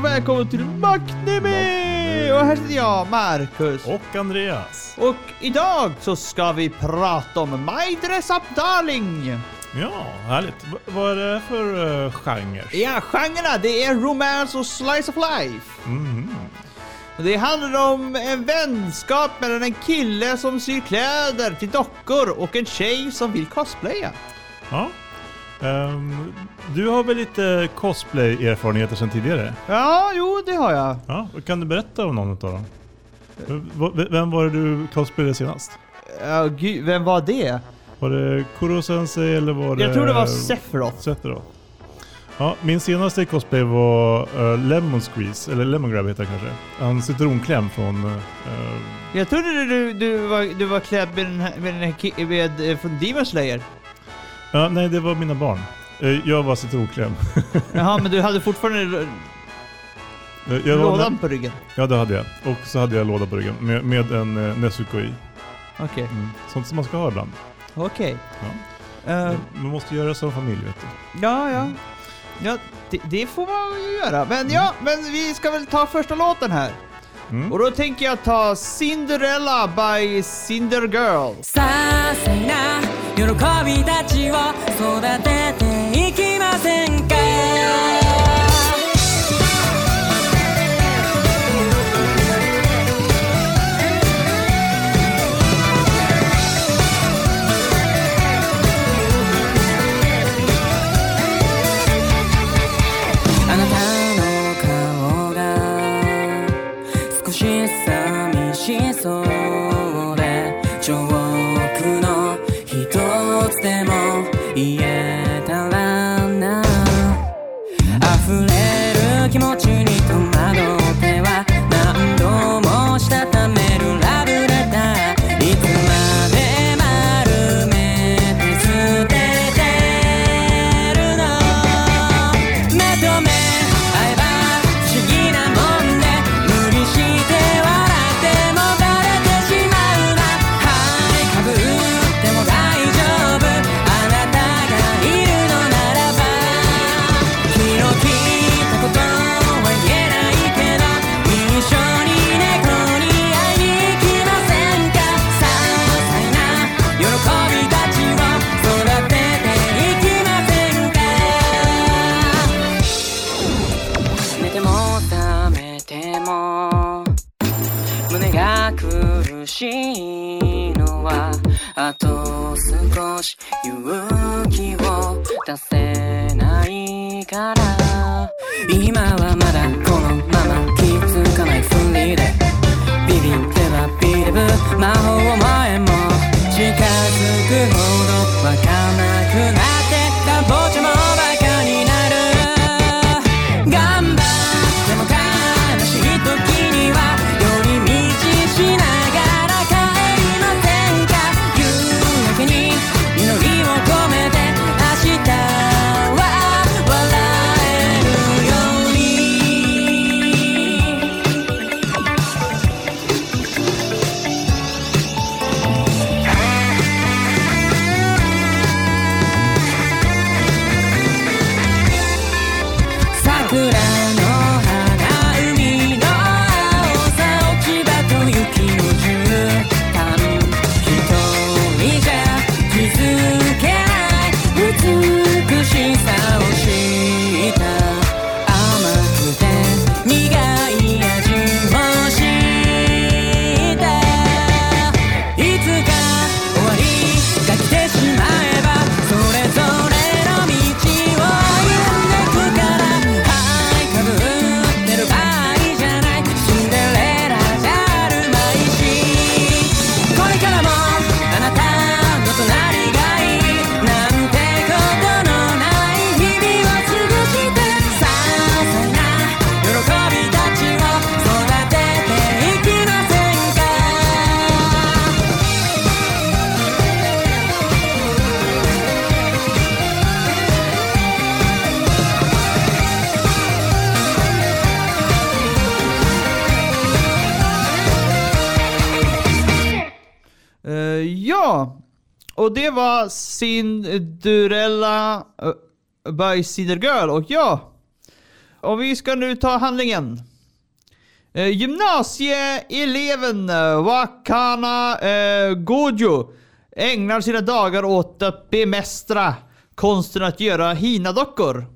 och välkommen till Macknemi! Och här sitter jag, Marcus. Och Andreas. Och idag så ska vi prata om My Dress Up Darling. Ja, härligt. V- vad är det för uh, genre? Ja, genrerna det är romance och slice of life. Och Det handlar om en vänskap mellan en kille som syr kläder till dockor och en tjej som vill cosplaya. Ja. Ehm, du har väl lite cosplay-erfarenheter sedan tidigare? Ja, jo det har jag. Ja, kan du berätta om någon av dem? V- Vem var det du cosplayade senast? Ja, gud, vem var det? Var det Kuro Sensei eller var det... Jag tror det var Sephiroth. Sephiroth. Ja, min senaste cosplay var uh, Lemon Squeeze, eller Lemon Grab heter det kanske. Han citronkläm från... Uh, Jag trodde du, du, du, var, du var klädd med den här, med den här med, eh, från Demon Slayer. Ja, nej, det var mina barn. Eh, jag var citronkläm. Jaha, men du hade fortfarande Eh, jag lådan på ryggen? Ja, det hade jag. Och så hade jag låda på ryggen med, med en uh, Nezuko i. Okej, Mm. Sånt som man ska ha ibland. okej. Ja. Eh, Man måste göra som familj, vet du. ja, ja. Ja, det, det får man ju göra. Men ja, men vi ska väl ta första låten här. Mm. Och då tänker jag ta Cinderella by Cinder Girl. 喜びたちを育てていきませんか？Och det var Cinderella eh, by Cider Girl och ja. Och vi ska nu ta handlingen. Eh, gymnasieeleven eh, Wakana eh, Gojo ägnar sina dagar åt att bemästra konsten att göra hinadockor.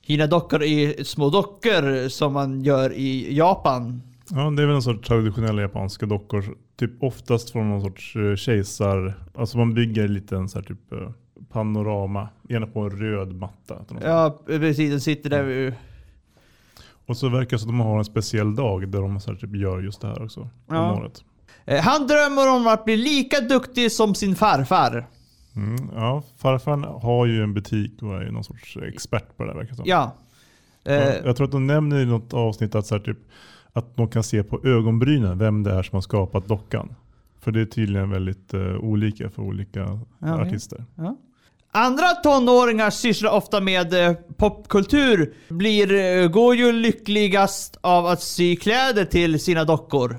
Hinadockor är små dockor som man gör i Japan. Ja, det är väl en sorts traditionella japanska dockor. Typ oftast från någon sorts eh, kejsar. Alltså man bygger en liten så här typ eh, panorama. Gärna på en röd matta. Ja, precis. Den sitter där. Och så verkar det som att de har en speciell dag där de så här typ gör just det här också. Ja. Om året. Eh, Han drömmer om att bli lika duktig som sin farfar. Mm, ja, farfar har ju en butik och är ju någon sorts expert på det där verkar det som. Ja. Ja, jag tror att de nämner i något avsnitt att, så här, typ, att de kan se på ögonbrynen vem det är som har skapat dockan. För det är tydligen väldigt eh, olika för olika Ja, artister. Ja. Andra tonåringar sysslar ofta med eh, popkultur. Blir eh, Gojo lyckligast av att sy kläder till sina dockor.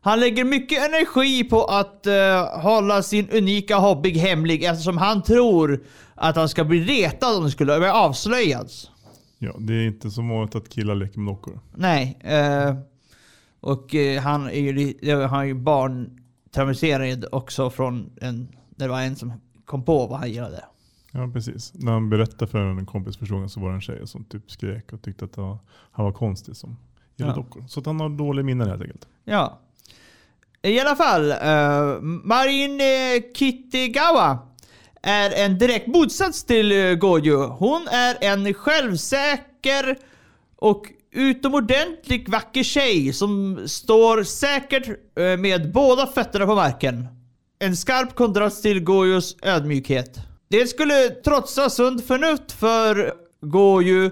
Han lägger mycket energi på att eh, hålla sin unika hobby hemlig eftersom han tror att han ska bli retad om det skulle bli avslöjats. Ja, det är inte så vanligt att killar leker med dockor. Nej. Eh, och eh, han är ju, han är ju barntraumatiserad också från en... Det var en som kom på vad han gillade. Ja, precis. När han berättade för en kompis första gången så var det en tjej som typ skrek och tyckte att var, han var konstig som gillade Ja. dockor. Så att han har dålig minnen helt enkelt. Ja. I alla fall, uh, Marin eh, Kittigawa är en direkt motsats till eh, Gojo. Hon är en självsäker och utomordentligt vacker tjej som står säkert eh, med båda fötterna på marken. En skarp kontrast till Gojos ödmjukhet. Det skulle trotsa sunt förnuft för Goju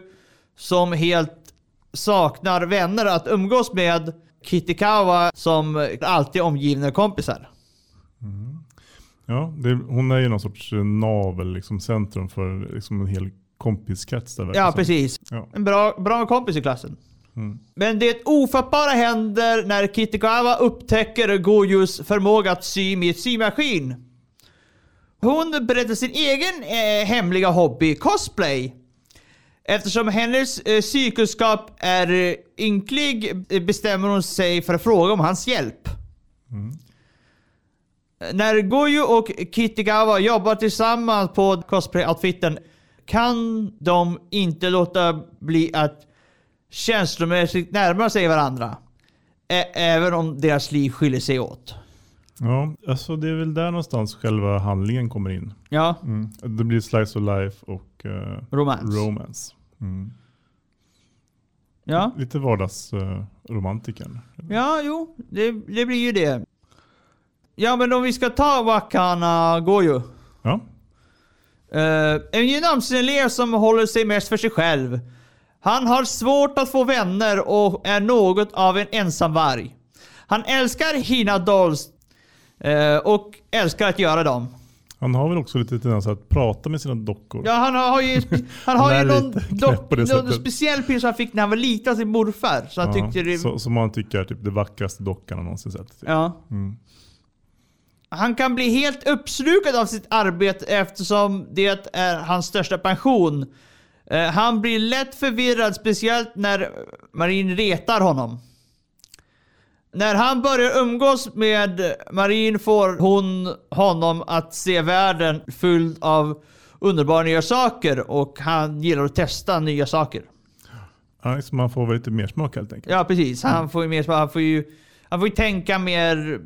som helt saknar vänner att umgås med Kitikawa som alltid är omgivna av kompisar. Mm. Ja, det, hon är ju någon sorts eh, navel, liksom centrum för liksom en hel kompiskrets. Där, Ja, precis. Ja. En bra, bra kompis i klassen. Mm. Men det ofattbara händer när Kitikawa upptäcker Gojus förmåga att sy med symaskin. Hon berättar sin egen eh, hemliga hobby, cosplay. Eftersom hennes eh, sykunskap är eh, ynklig eh, bestämmer hon sig för att fråga om hans hjälp. När Goju och Kitagawa jobbar tillsammans på cosplay-outfiten kan de inte låta bli att känslomässigt närma sig varandra. Ä- även om deras liv skiljer sig åt. Ja, alltså det är väl där någonstans själva handlingen kommer in. Ja, Mm. Det blir slice of life och eh, romans. romance. Mm. Ja, Lite vardagsromantiken. ja jo, det, det blir ju det. Ja, men om vi ska ta Wakana Goju. ja. Eh, en gymnasieelev som håller sig mest för sig själv. Han har svårt att få vänner och är något av en ensamvarg. Han älskar Hina Dolls eh, och älskar att göra dem. Han har väl också lite tendens att prata med sina dockor. Ja, han har ju, han har ju Han är någon, dock, någon speciell pris han fick när han var liten av sin morfar. Så han Ja, tyckte det... så, som han tycker är typ det vackraste dockan han någonsin sett. Typ. Ja. Mm. Han kan bli helt uppslukad av sitt arbete eftersom det är hans största pension. Eh, han blir lätt förvirrad, speciellt när Marin retar honom. När han börjar umgås med Marin får hon honom att se världen fylld av underbara nya saker och han gillar att testa nya saker. Ja, så man får väl lite mer smak helt enkelt. Ja precis, han får ju mer, han får ju, han får ju tänka mer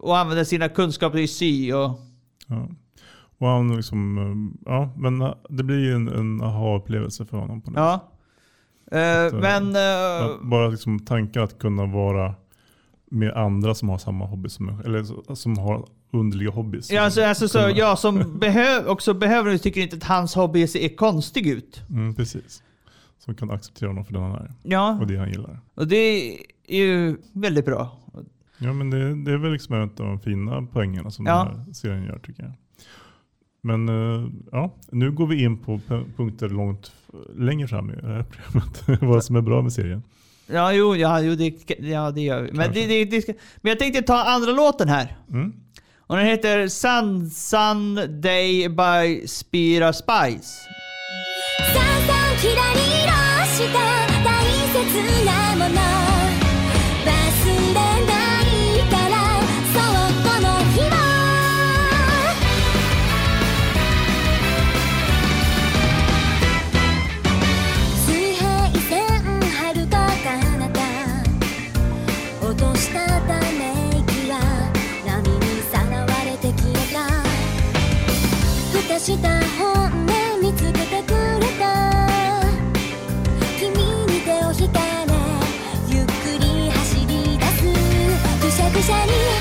och använda sina kunskaper i sy och... Ja. Och han liksom, eh, ja, men eh, det blir ju en, en aha-upplevelse för honom. På något Ja. Eh, Att, men... Att bara liksom tanken att kunna vara med andra som har samma hobby som eller som har underliga hobbys. ja, alltså, alltså, så, jag som behöv, också behöver tycker inte att hans hobby ser konstig ut. Mm, precis. Som kan acceptera honom för den han är Ja, och det han gillar. och det är ju väldigt bra. Ja men det, det är väl liksom en av de fina poängerna som Ja. den här serien gör tycker jag. Men eh, ja, nu går vi in på punkter långt längre fram i det här programmet. Vad som är bra med serien. Ja, jo, ja, jo det, ja, det gör vi. Men, det, det, det men jag tänkte ta andra låten här. Mm. Och den heter Sun Sun Day by Spira Spice. した本音見つけてくれた君に手を引かれゆっくり走り出すぐしゃぐしゃに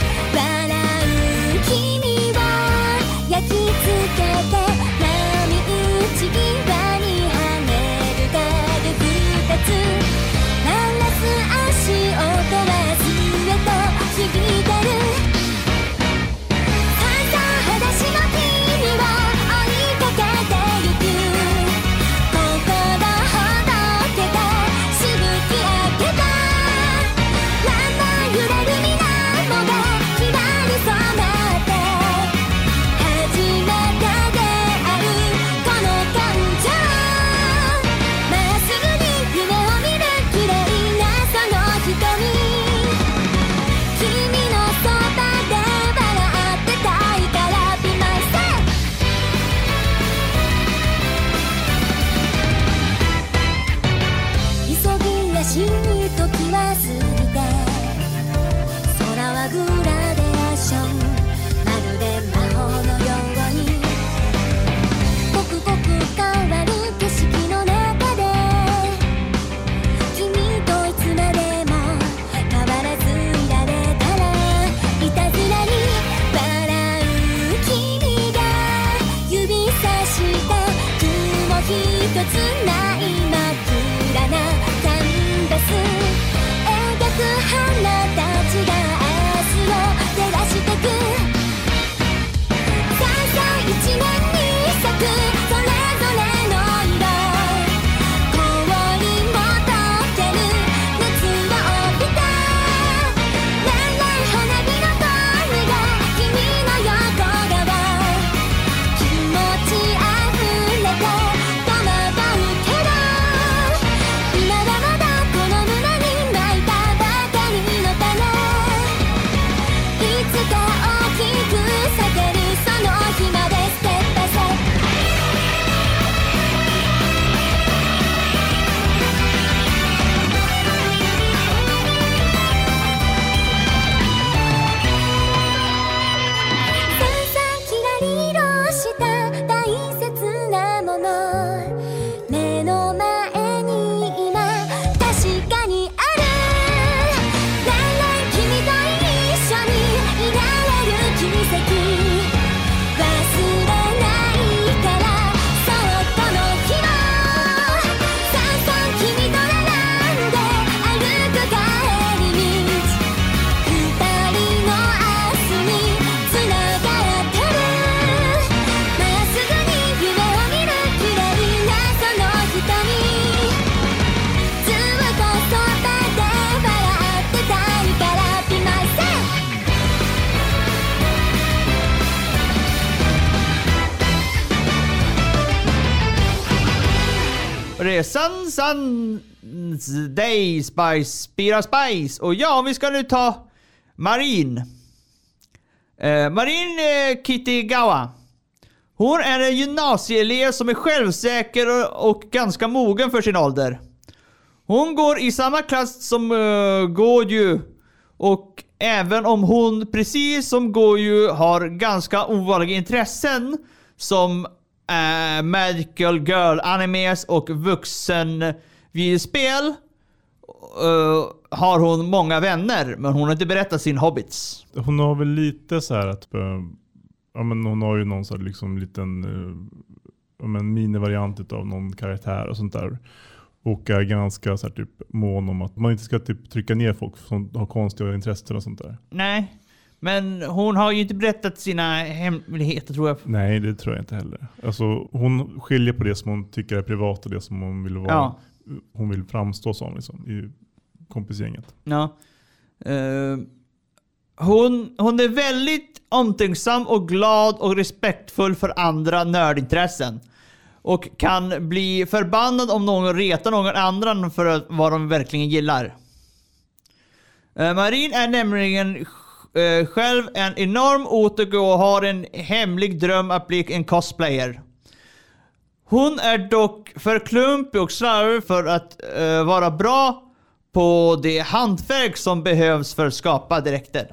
är Sun Sun's Day Spice Spira Spice. Och ja, vi ska nu ta Marin. Eh, Marin eh, Kittigawa. Hon är en gymnasieelev som är självsäker och, och ganska mogen för sin ålder. Hon går i samma klass som uh, Goju. Och även om hon precis som Goju har ganska ovanliga intressen som uh, Magical Girl animes och vuxen videospel uh, har hon många vänner, men hon har inte berättat sin hobbits. Hon har väl lite så här att eh, ja, men hon har ju någon så här liksom liten eh, men minivariant av någon karaktär och sånt där. Och är ganska så här, typ mån om att man inte ska typ trycka ner folk som har konstiga intressen och sånt där. Nej, men hon har ju inte berättat sina hemligheter tror jag. Nej, det tror jag inte heller. Alltså, hon skiljer på det som hon tycker är privat och det som hon vill vara. Ja. Hon vill framstå som liksom, i kompisgänget. Ja. Eh, hon, hon är väldigt omtänksam och glad och respektfull för andra nördintressen. Och kan bli förbannad om någon retar någon annan för vad de verkligen gillar. Eh, Marin är nämligen eh, själv en enorm OTG och har en hemlig dröm att bli en cosplayer. Hon är dock för klumpig och slarvig för att eh, vara bra på det hantverk som behövs för att skapa dräkter.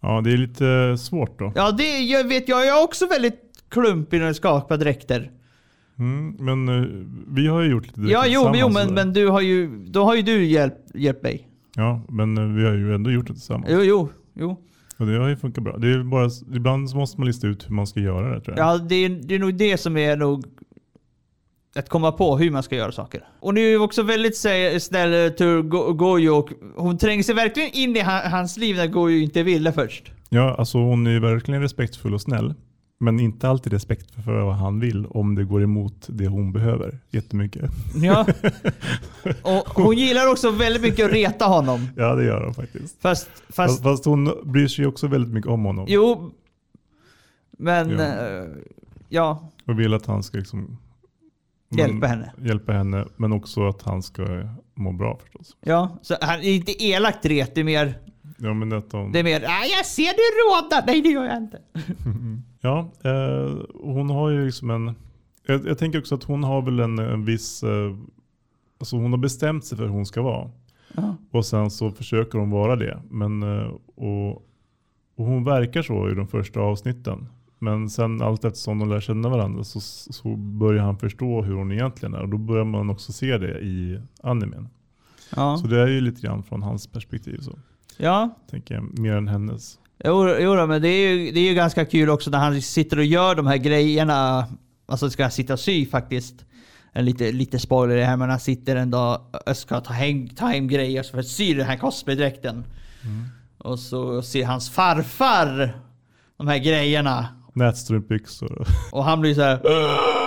Ja, det är lite svårt då. Ja, det jag vet jag. Jag är också väldigt klumpig när jag skapar dräkter. Mm, men eh, vi har ju gjort lite Ja, jo, men- jo men, men du har ju, då har ju du hjälpt, hjälpt mig. Ja, men eh, vi har ju ändå gjort det tillsammans. Jo, jo, jo. Och det har ju funkat bra. Det är bara, ibland så måste man lista ut hur man ska göra det tror jag. Ja, det är, det är nog det som är nog att komma på hur man ska göra saker. Och nu är också väldigt snäll till Go- Gojo och hon tränger sig verkligen in i ha- hans liv när Gojo inte ville först. Ja, alltså hon är verkligen respektfull och snäll. Men inte alltid respektfull för vad han vill om det går emot det hon behöver jättemycket. Ja. Och hon gillar också väldigt mycket att reta honom. Ja, det gör hon faktiskt. Fast, Fast, fast fast hon bryr sig också väldigt mycket om honom. jo. Men, Ja. ja. ja, Och vill att han ska liksom, hjälpa henne. hjälpa henne. Men också att han ska må bra förstås. Ja, så han är inte elakt ret, det är mer, Ja, men att hon, det är mer ah, jag ser du rådar. Nej, det gör jag inte. ja eh, hon har ju liksom en... Jag, jag tänker också att hon har väl en, en viss... Eh, alltså hon har bestämt sig för hur hon ska vara. Ja. Och sen så försöker hon vara det. Men, eh, och, och hon verkar så i de första avsnitten. Men sen allt eftersom de lär känna varandra så, så börjar han förstå hur hon egentligen är. Och då börjar man också se det i animen. Ja. Så det är ju lite grann från hans perspektiv. Så, ja. tänker jag, mer än hennes. Jo, jo men det är, ju, det är ju ganska kul också när han sitter och gör de här grejerna. Alltså ska han sitta och sy faktiskt. En lite, lite spoiler här, men han sitter en dag och ska ta hem, ta hem grejer för att sy den här cosplaydraken. Och så ser hans farfar de här grejerna. Nätstrumpbyxor. Och han blir så här.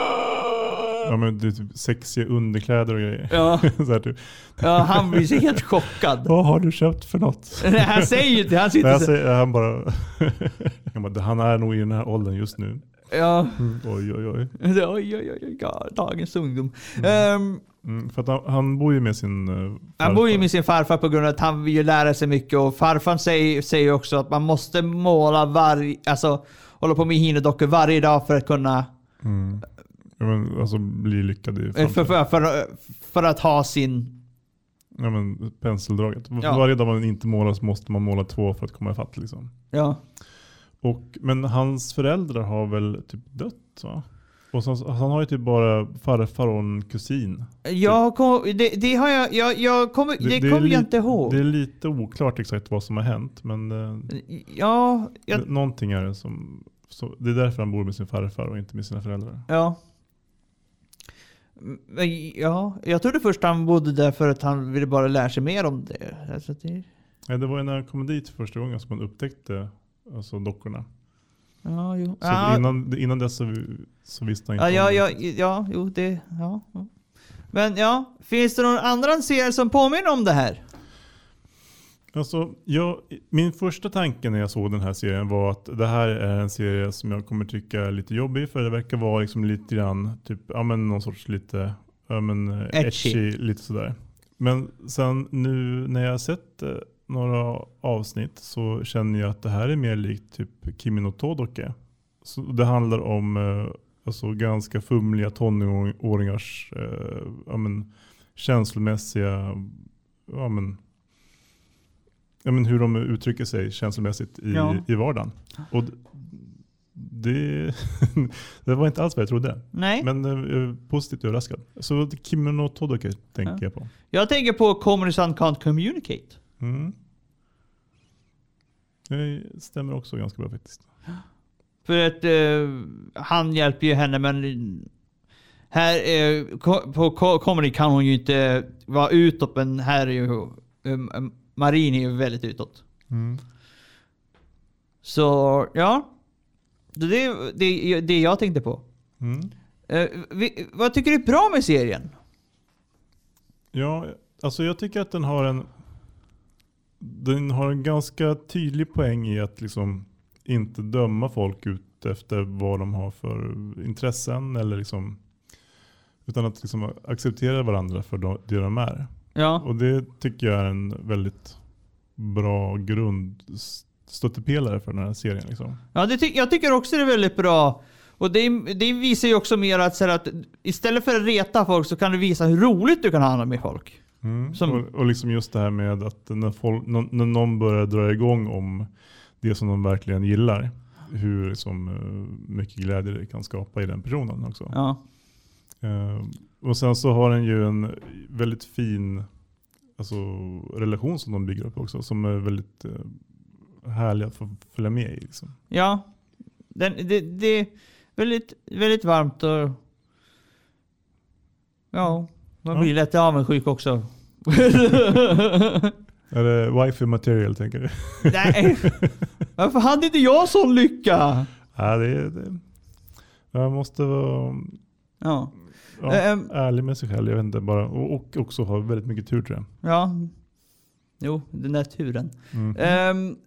ja, men är typ sexiga underkläder och grejer. Ja, så här, typ, ja, han blir så helt chockad. Vad har du köpt för något? Nej, han säger ju inte, han sitter Nej, så säger, han bara, han är nog i den här åldern just nu. Ja, Oj oj oj. oj oj oj, oj ja, dagens ungdom. Ehm, Mm, för han, han bor ju med sin uh, Han bor ju med sin farfar på grund av att han vill ju lära sig mycket och farfar säger, säger också att man måste måla varje, alltså hålla på med hinodockor varje dag för att kunna, Mm. Ja, men, alltså bli lyckad i eh, för, för, för, för att ha sin, Ja, men, penseldraget. För Ja. varje dag man inte målar så måste man måla två för att komma ifatt. Liksom. ja. Och, men hans föräldrar har väl typ dött va? Och så, han har ju typ bara farfar och en kusin. Jag kom, det, det har jag, jag, jag kommer, det, är kommer jag li- inte ihåg. Det är lite oklart exakt vad som har hänt. Men eh, Ja, jag, någonting är det som... Så, det är därför han bor med sin farfar och inte med sina föräldrar. ja. Ja, jag trodde först han bodde där för att han ville bara lära sig mer om det. Alltså det Ja, det var ju när han kom dit första gången som man upptäckte alltså, dockorna. ja, jo. Så ja, innan, innan dess så, så visste han inte Ja, ja, ja, ja, jo, det, ja. ja. Men ja, finns det någon annan serie som påminner om det här? Alltså, jag, min första tanke när jag såg den här serien var att det här är en serie som jag kommer tycka är lite jobbig för det verkar vara liksom lite grann, typ, ja men någon sorts lite, ja men Edgy. edgy, lite sådär. Men sen nu när jag har sett eh, några avsnitt så känner jag att det här är mer likt typ Kimi no Todoke. Så det handlar om eh, alltså ganska fumliga tonåringars eh, ja men, känslomässiga ja men, ja, men hur de uttrycker sig känslomässigt i, Ja. i vardagen. Och det, det var inte alls vad jag trodde. Nej, Men eh, positivt överraskad. Så Kimi no Todoke tänker Ja. jag på. jag tänker på Comedy-san Can't Communicate. Mm. Det stämmer också ganska bra faktiskt. För att eh, han hjälper ju henne men här eh, på comedy kan hon ju inte vara utåt men här är ju um, Marin är ju väldigt utåt. Mm. Så ja, det är det, det jag tänkte på. Mm. Eh, vi, vad tycker du är bra med serien? Ja, alltså jag tycker att den har en den har en ganska tydlig poäng i att liksom inte döma folk ut efter vad de har för intressen eller liksom utan att liksom acceptera varandra för de- det de är. Ja. Och det tycker jag är en väldigt bra grund stöttepelare för den här serien. Liksom. Ja, det ty- jag tycker också det är väldigt bra. Och det, det visar ju också mer att, här, att istället för att reta folk så kan du visa hur roligt du kan ha med folk. Mm. Som- Och, och liksom just det här med att när, folk, när någon börjar dra igång om det som de verkligen gillar, hur liksom, eh, mycket glädje det kan skapa i den personen också. Ja. Eh, och sen så har den ju en väldigt fin alltså, relation som de bygger upp också. Som är väldigt eh, härlig att få följa med i. Liksom. Ja, den, det, det, är väldigt, väldigt varmt och ja, man blir ja. lätt avundsjuk också. Är det wifi material tänker du? Nej, varför hade inte jag sån lycka? Ja, det, det. Jag måste vara... Ja. Ja, ähm, ärlig med sig själv, jag vet inte. Bara, och, och också ha väldigt mycket tur tror jag. Ja, jo, den där turen. Mm. Ähm,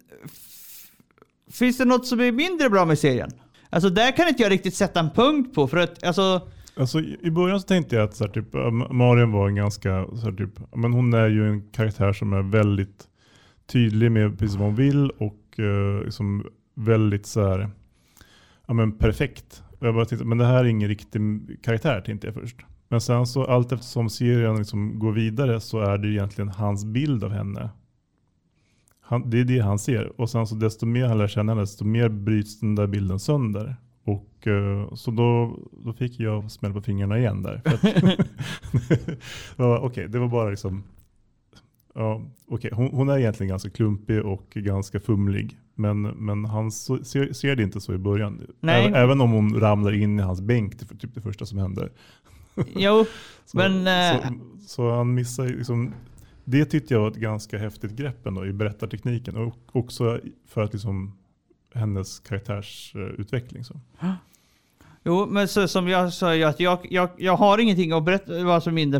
finns det något som är mindre bra med serien? Alltså där kan inte jag riktigt sätta en punkt på. För att, alltså, Alltså, I början så tänkte jag att så här, typ, Marion var en ganska, så här, typ, men hon är ju en karaktär som är väldigt tydlig med precis vad hon vill och eh, liksom väldigt så här, ja, men perfekt. Och jag bara tänkte, men det här är ingen riktig karaktär tänkte jag först. Men sen så allt eftersom serien liksom går vidare så är det egentligen hans bild av henne. Han, det är det han ser. Och sen så desto mer han lär känna henne, desto mer bryts den där bilden sönder. Och, eh, så då, då fick jag smäll på fingrarna igen där. Okej, okay, det var bara liksom Ja, okay. hon, hon är egentligen ganska klumpig och ganska fumlig. Men, men han så, ser, ser det inte så i början. Nej. Även, om hon ramlar in i hans bänk, det typ det första som händer. Jo, så, men... Så, eh, så, han missar liksom, Det tyckte jag var ett ganska häftigt grepp ändå, i berättartekniken. Och också för att liksom, hennes karaktärsutveckling. Så. Jo, men så, som jag sa, jag, jag, jag, har ingenting att berätta, vad som händer.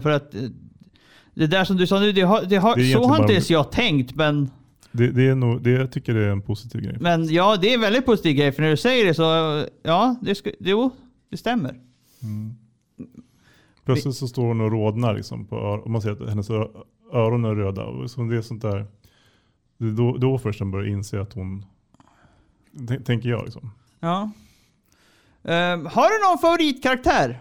Det där som du sa nu, det har, det har, det så har inte ens jag tänkt. Men... Det, det, är nog, det, jag tycker det är en positiv grej. Men ja, det är en väldigt positiv grej. För när du säger det så, ja, det, sku, jo, det stämmer. Mm. Plötsligt så står hon och rodnar liksom på och man ser att hennes öron är röda. Och så det är sånt där, är då, då först man börjar inse att hon, tänker jag liksom. Ja. Um, har du någon favoritkaraktär?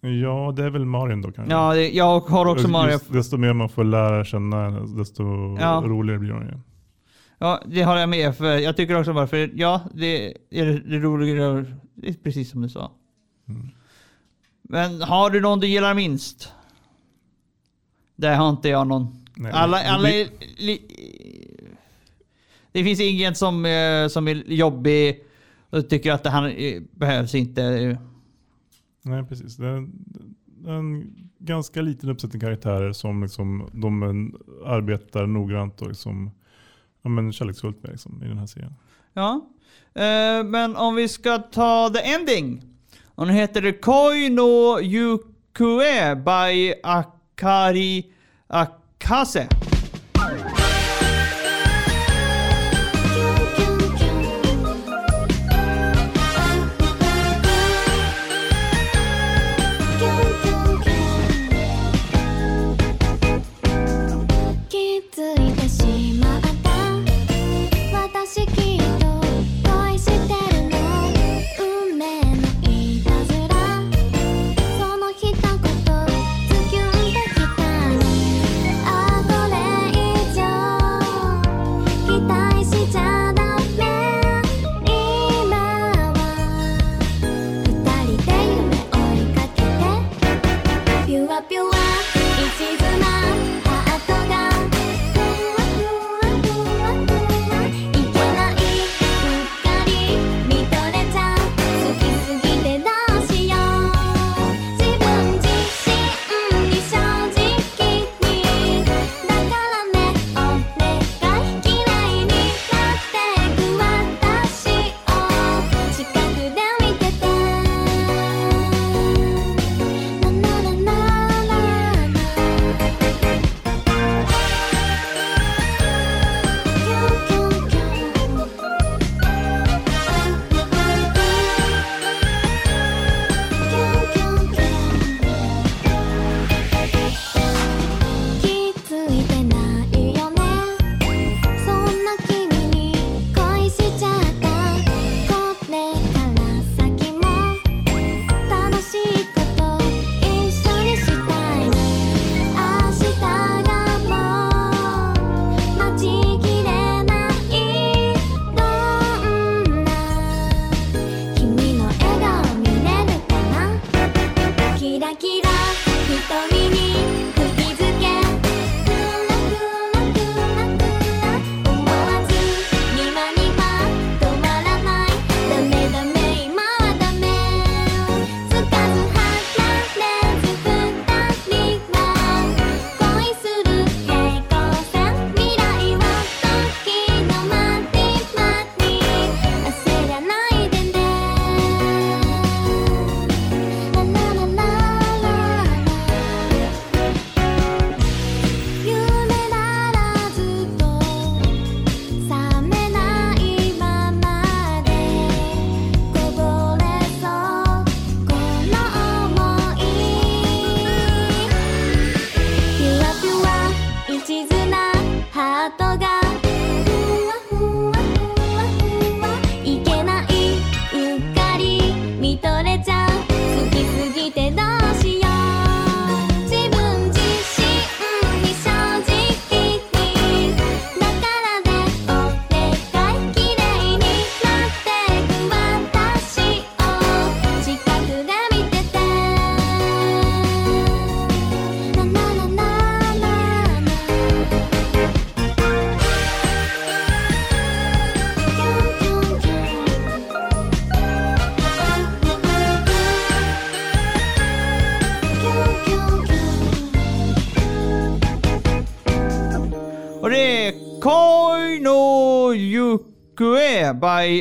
Ja, det är väl Marin då kanske. Ja, jag har också alltså, Mario. Desto mer man får lära känna henne desto ja. roligare blir hon ju. Ja, det har jag med. För jag tycker också varför. ja, det är det roligare. Det är precis som du sa. Mm. Men har du någon du gillar minst? Där har inte jag någon. Nej, alla, alla det... Li, det finns ingen som, eh, som är jobbig och tycker att det här eh, behövs inte. Nej, precis. Det är en, en ganska liten uppsättning karaktärer som liksom, de arbetar noggrant och liksom, ja, men kärleksfullt med liksom, i den här serien. Ja, eh, men om vi ska ta the ending. Och nu heter det Koi no Yukue by Akari Akase.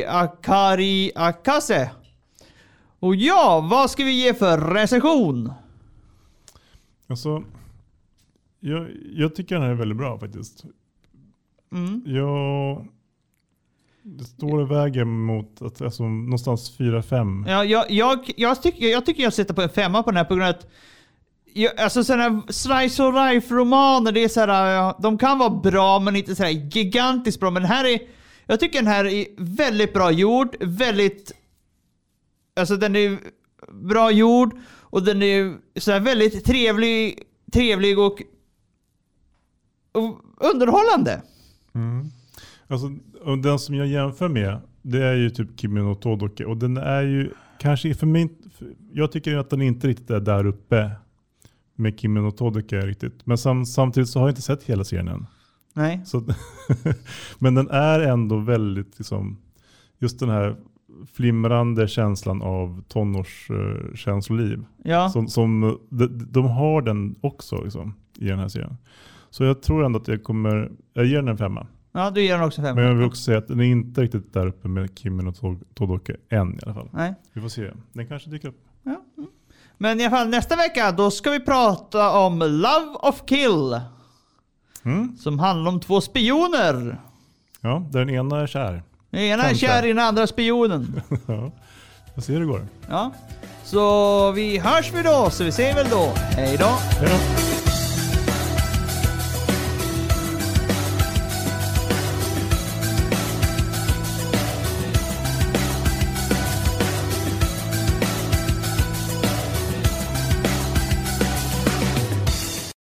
Akari Akase. Och ja, vad ska vi ge för recension? Alltså, jag, jag tycker den här är väldigt bra faktiskt. Mm. Jag, det står och väger mot att, alltså, någonstans 4-5. Ja, jag, jag, jag, tycker, jag tycker jag sätter på en femma på den här på grund av att jag, alltså sådana här slice och life-romaner, det är så här, ja, de kan vara bra men inte så här gigantiskt bra. Men här är, jag tycker den här är väldigt bra gjord, väldigt, alltså den är bra gjord och den är så här väldigt trevlig, trevlig och, och underhållande. Mm. Alltså, och den som jag jämför med, det är ju typ Kimi no Todoke. Och den är ju kanske för mig, för- jag tycker att den inte riktigt är där uppe med Kimi no Todoke riktigt. Men sam, samtidigt så har jag inte sett hela serien än. Nej. Så, men den är ändå väldigt, liksom, just den här flimrande känslan av tonårskänsloliv. Ja. Som, som, de, de har den också liksom, i den här serien. Så jag tror ändå att jag kommer, jag ger den en femma. ja, du ger den också femma. Men jag vill också säga att den är inte riktigt där uppe med Kimi och Tod- Todoke än i alla fall. Nej. Vi får se. Den kanske dyker upp. Ja. mm. Men i alla fall nästa vecka, då ska vi prata om Love of Kill. Mm. Som handlar om två spioner. Ja, den ena är kär. Den ena är kär i den andra spionen. ja. Jag ser hur det går. Ja. Så vi hörs vi då, så vi ses väl då. Hej då! Hej då.